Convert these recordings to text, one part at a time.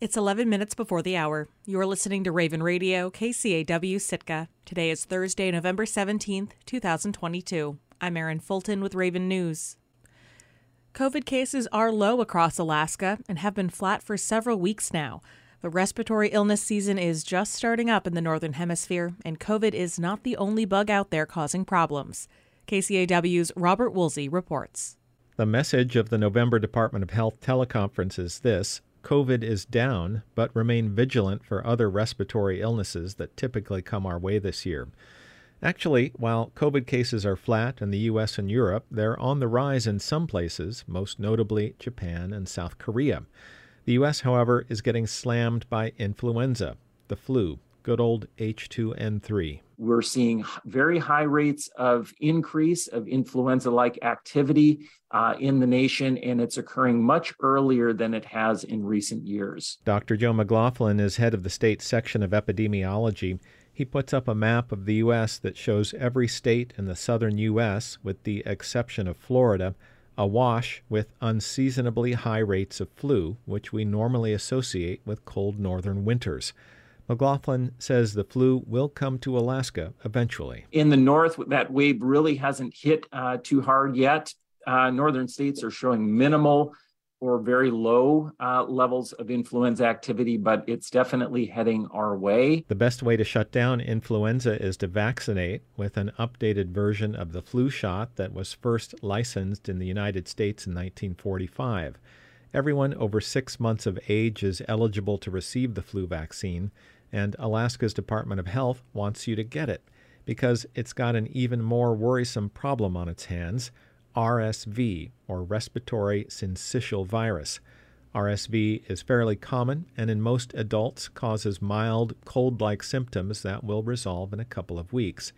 It's 11 minutes before the hour. You're listening to Raven Radio, KCAW Sitka. Today is Thursday, November 17th, 2022. I'm Erin Fulton with Raven News. COVID cases are low across Alaska and have been flat for several weeks now. The respiratory illness season is just starting up in the Northern Hemisphere, and COVID is not the only bug out there causing problems. KCAW's Robert Woolsey reports. The message of the November Department of Health teleconference is this COVID is down, but remain vigilant for other respiratory illnesses that typically come our way this year. Actually, while COVID cases are flat in the US and Europe, they're on the rise in some places, most notably Japan and South Korea. The US, however, is getting slammed by influenza, the flu, good old H2N3. We're seeing very high rates of increase of influenza like activity uh, in the nation, and it's occurring much earlier than it has in recent years. Dr. Joe McLaughlin is head of the state section of epidemiology. He puts up a map of the U.S. that shows every state in the southern U.S., with the exception of Florida, awash with unseasonably high rates of flu, which we normally associate with cold northern winters. McLaughlin says the flu will come to Alaska eventually. In the north, that wave really hasn't hit uh, too hard yet. Uh, northern states are showing minimal or very low uh, levels of influenza activity, but it's definitely heading our way. The best way to shut down influenza is to vaccinate with an updated version of the flu shot that was first licensed in the United States in 1945. Everyone over six months of age is eligible to receive the flu vaccine, and Alaska's Department of Health wants you to get it because it's got an even more worrisome problem on its hands RSV, or respiratory syncytial virus. RSV is fairly common and in most adults causes mild cold like symptoms that will resolve in a couple of weeks.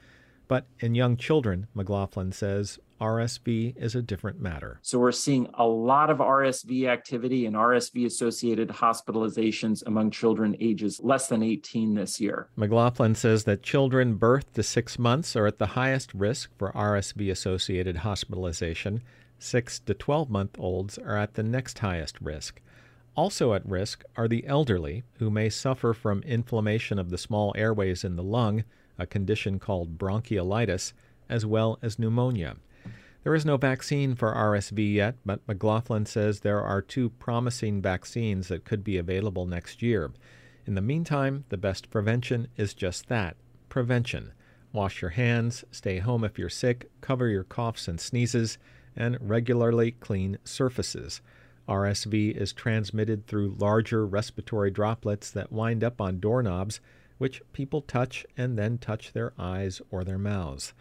But in young children, McLaughlin says, RSV is a different matter. So we're seeing a lot of RSV activity and RSV associated hospitalizations among children ages less than 18 this year. McLaughlin says that children birth to six months are at the highest risk for RSV associated hospitalization. Six to 12 month olds are at the next highest risk. Also at risk are the elderly, who may suffer from inflammation of the small airways in the lung, a condition called bronchiolitis, as well as pneumonia. There is no vaccine for RSV yet, but McLaughlin says there are two promising vaccines that could be available next year. In the meantime, the best prevention is just that prevention. Wash your hands, stay home if you're sick, cover your coughs and sneezes, and regularly clean surfaces. RSV is transmitted through larger respiratory droplets that wind up on doorknobs, which people touch and then touch their eyes or their mouths.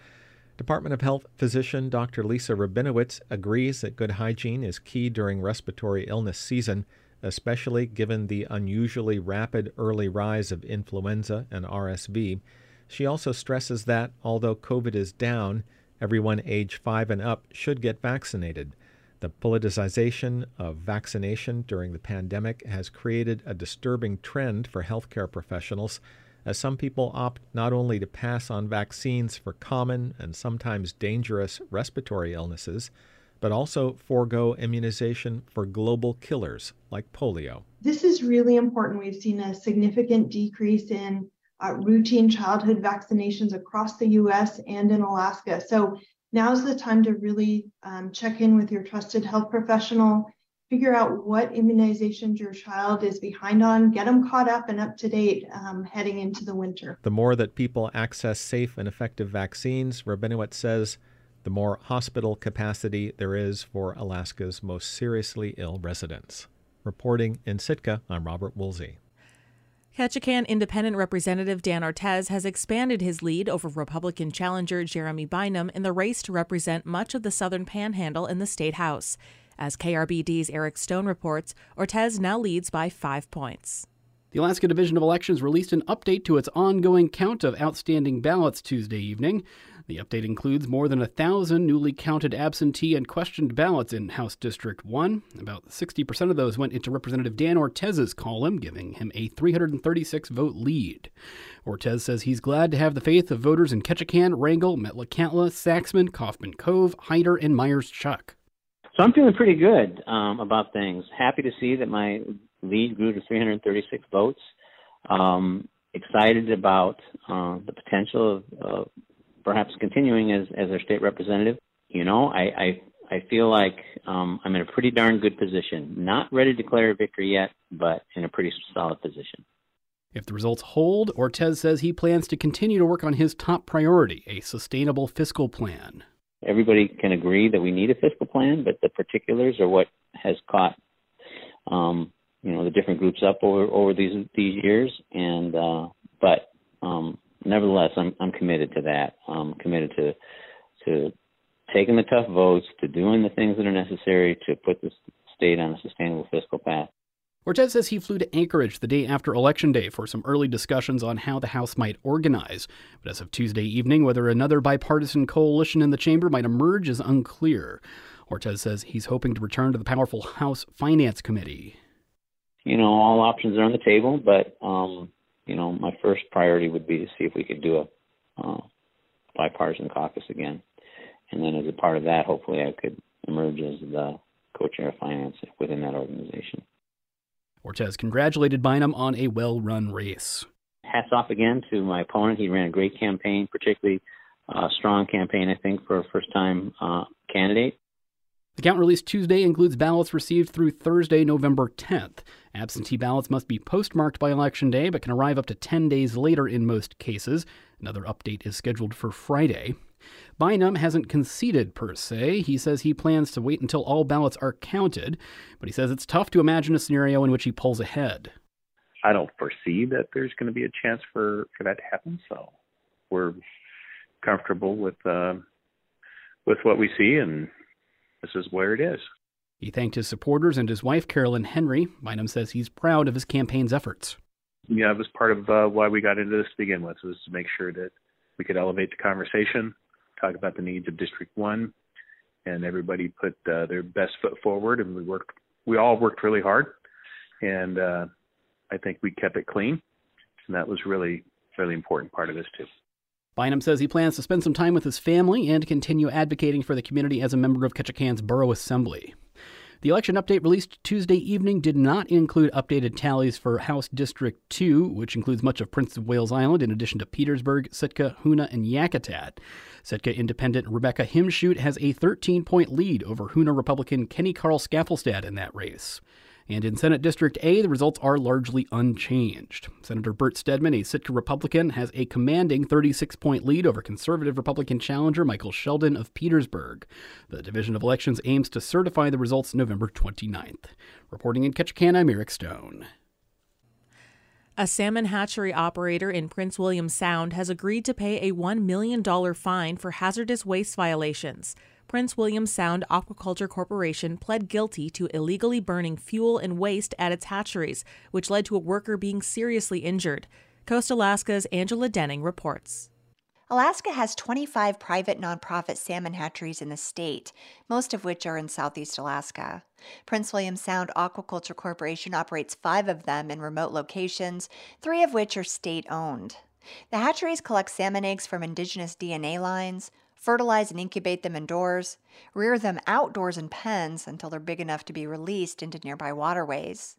Department of Health physician Dr. Lisa Rabinowitz agrees that good hygiene is key during respiratory illness season, especially given the unusually rapid early rise of influenza and RSV. She also stresses that, although COVID is down, everyone age 5 and up should get vaccinated. The politicization of vaccination during the pandemic has created a disturbing trend for healthcare professionals as some people opt not only to pass on vaccines for common and sometimes dangerous respiratory illnesses, but also forego immunization for global killers like polio. This is really important. We've seen a significant decrease in uh, routine childhood vaccinations across the US and in Alaska. So now's the time to really um, check in with your trusted health professional figure out what immunizations your child is behind on, get them caught up and up to date um, heading into the winter. The more that people access safe and effective vaccines, Rabinowitz says, the more hospital capacity there is for Alaska's most seriously ill residents. Reporting in Sitka, I'm Robert Woolsey. Ketchikan Independent Representative Dan Ortiz has expanded his lead over Republican challenger Jeremy Bynum in the race to represent much of the southern panhandle in the state house. As KRBD's Eric Stone reports, Ortiz now leads by five points. The Alaska Division of Elections released an update to its ongoing count of outstanding ballots Tuesday evening. The update includes more than a thousand newly counted absentee and questioned ballots in House District 1. About 60% of those went into Representative Dan Ortiz's column, giving him a 336 vote lead. Ortiz says he's glad to have the faith of voters in Ketchikan, Wrangell, Metlakatla, Saxman, Coffman Cove, Hyder, and Meyers Chuck. So I'm feeling pretty good um, about things. Happy to see that my lead grew to 336 votes. Um, excited about uh, the potential of uh, perhaps continuing as, as our state representative. You know, I, I I feel like um, I'm in a pretty darn good position. Not ready to declare a victory yet, but in a pretty solid position. If the results hold, Ortiz says he plans to continue to work on his top priority, a sustainable fiscal plan. Everybody can agree that we need a fiscal plan, but the particulars are what has caught um, you know the different groups up over over these these years. And uh, but um, nevertheless, I'm I'm committed to that. I'm committed to to taking the tough votes, to doing the things that are necessary to put the state on a sustainable fiscal path. Ortiz says he flew to Anchorage the day after Election Day for some early discussions on how the House might organize. But as of Tuesday evening, whether another bipartisan coalition in the chamber might emerge is unclear. Ortiz says he's hoping to return to the powerful House Finance Committee. You know, all options are on the table, but, um, you know, my first priority would be to see if we could do a uh, bipartisan caucus again. And then as a part of that, hopefully I could emerge as the co chair of finance within that organization. Ortiz congratulated Bynum on a well run race. Hats off again to my opponent. He ran a great campaign, particularly a strong campaign, I think, for a first time uh, candidate. The count released Tuesday includes ballots received through Thursday, November 10th. Absentee ballots must be postmarked by Election Day, but can arrive up to 10 days later in most cases. Another update is scheduled for Friday. Bynum hasn't conceded per se. He says he plans to wait until all ballots are counted, but he says it's tough to imagine a scenario in which he pulls ahead. I don't foresee that there's going to be a chance for, for that to happen, so we're comfortable with uh, with what we see, and this is where it is. He thanked his supporters and his wife, Carolyn Henry. Bynum says he's proud of his campaign's efforts. Yeah, it was part of uh, why we got into this to begin with, was to make sure that we could elevate the conversation, talk about the needs of District One, and everybody put uh, their best foot forward, and we worked. We all worked really hard, and uh, I think we kept it clean, and that was really, really important part of this too. Bynum says he plans to spend some time with his family and continue advocating for the community as a member of Ketchikan's Borough Assembly. The election update released Tuesday evening did not include updated tallies for House District 2, which includes much of Prince of Wales Island in addition to Petersburg, Sitka, Hoonah, and Yakutat. Sitka Independent Rebecca Himschoot has a 13 point lead over Hoonah Republican Kenny Carl Skaflestad in that race. And in Senate District A, the results are largely unchanged. Senator Bert Stedman, a Sitka Republican, has a commanding 36 point lead over conservative Republican challenger Michael Sheldon of Petersburg. The Division of Elections aims to certify the results November 29th. Reporting in Ketchikan, I'm Eric Stone. A salmon hatchery operator in Prince William Sound has agreed to pay a $1 million fine for hazardous waste violations. Prince William Sound Aquaculture Corporation pled guilty to illegally burning fuel and waste at its hatcheries, which led to a worker being seriously injured. Coast Alaska's Angela Denning reports. Alaska has 25 private nonprofit salmon hatcheries in the state, most of which are in southeast Alaska. Prince William Sound Aquaculture Corporation operates five of them in remote locations, three of which are state owned. The hatcheries collect salmon eggs from indigenous DNA lines, fertilize and incubate them indoors, rear them outdoors in pens until they're big enough to be released into nearby waterways.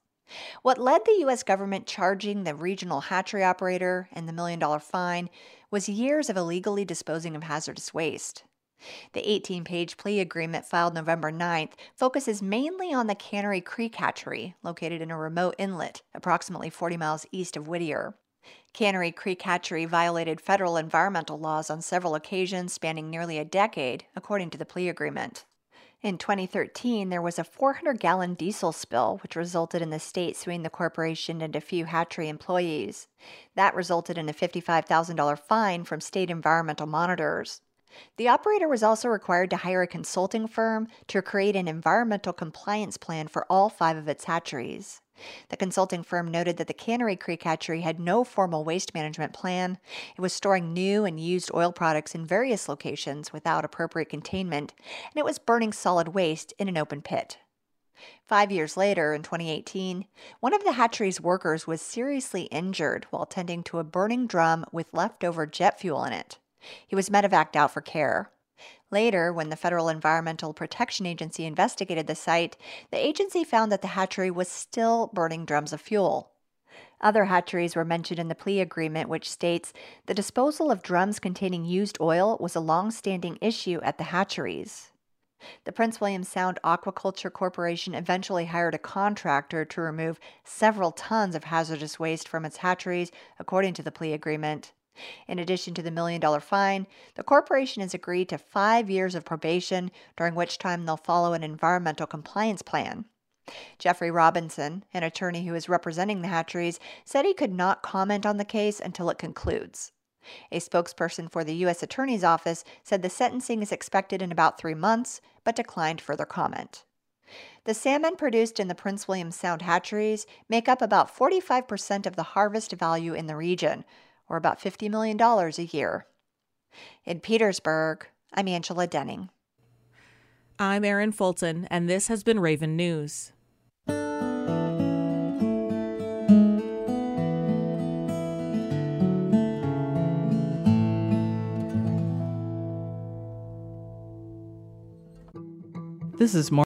What led the U.S. government charging the regional hatchery operator and the million dollar fine was years of illegally disposing of hazardous waste. The 18 page plea agreement filed November 9th focuses mainly on the Cannery Creek Hatchery, located in a remote inlet approximately 40 miles east of Whittier. Cannery Creek Hatchery violated federal environmental laws on several occasions spanning nearly a decade, according to the plea agreement. In 2013, there was a 400 gallon diesel spill, which resulted in the state suing the corporation and a few hatchery employees. That resulted in a $55,000 fine from state environmental monitors. The operator was also required to hire a consulting firm to create an environmental compliance plan for all five of its hatcheries. The consulting firm noted that the Cannery Creek hatchery had no formal waste management plan. It was storing new and used oil products in various locations without appropriate containment, and it was burning solid waste in an open pit. Five years later, in 2018, one of the hatchery's workers was seriously injured while tending to a burning drum with leftover jet fuel in it. He was medevaced out for care. Later, when the Federal Environmental Protection Agency investigated the site, the agency found that the hatchery was still burning drums of fuel. Other hatcheries were mentioned in the plea agreement, which states the disposal of drums containing used oil was a long standing issue at the hatcheries. The Prince William Sound Aquaculture Corporation eventually hired a contractor to remove several tons of hazardous waste from its hatcheries, according to the plea agreement. In addition to the million dollar fine, the corporation has agreed to five years of probation, during which time they'll follow an environmental compliance plan. Jeffrey Robinson, an attorney who is representing the hatcheries, said he could not comment on the case until it concludes. A spokesperson for the U.S. Attorney's Office said the sentencing is expected in about three months, but declined further comment. The salmon produced in the Prince William Sound hatcheries make up about 45% of the harvest value in the region, or about $50 million a year. In Petersburg, I'm Angela Denning. I'm Erin Fulton, and this has been Raven News. This is more.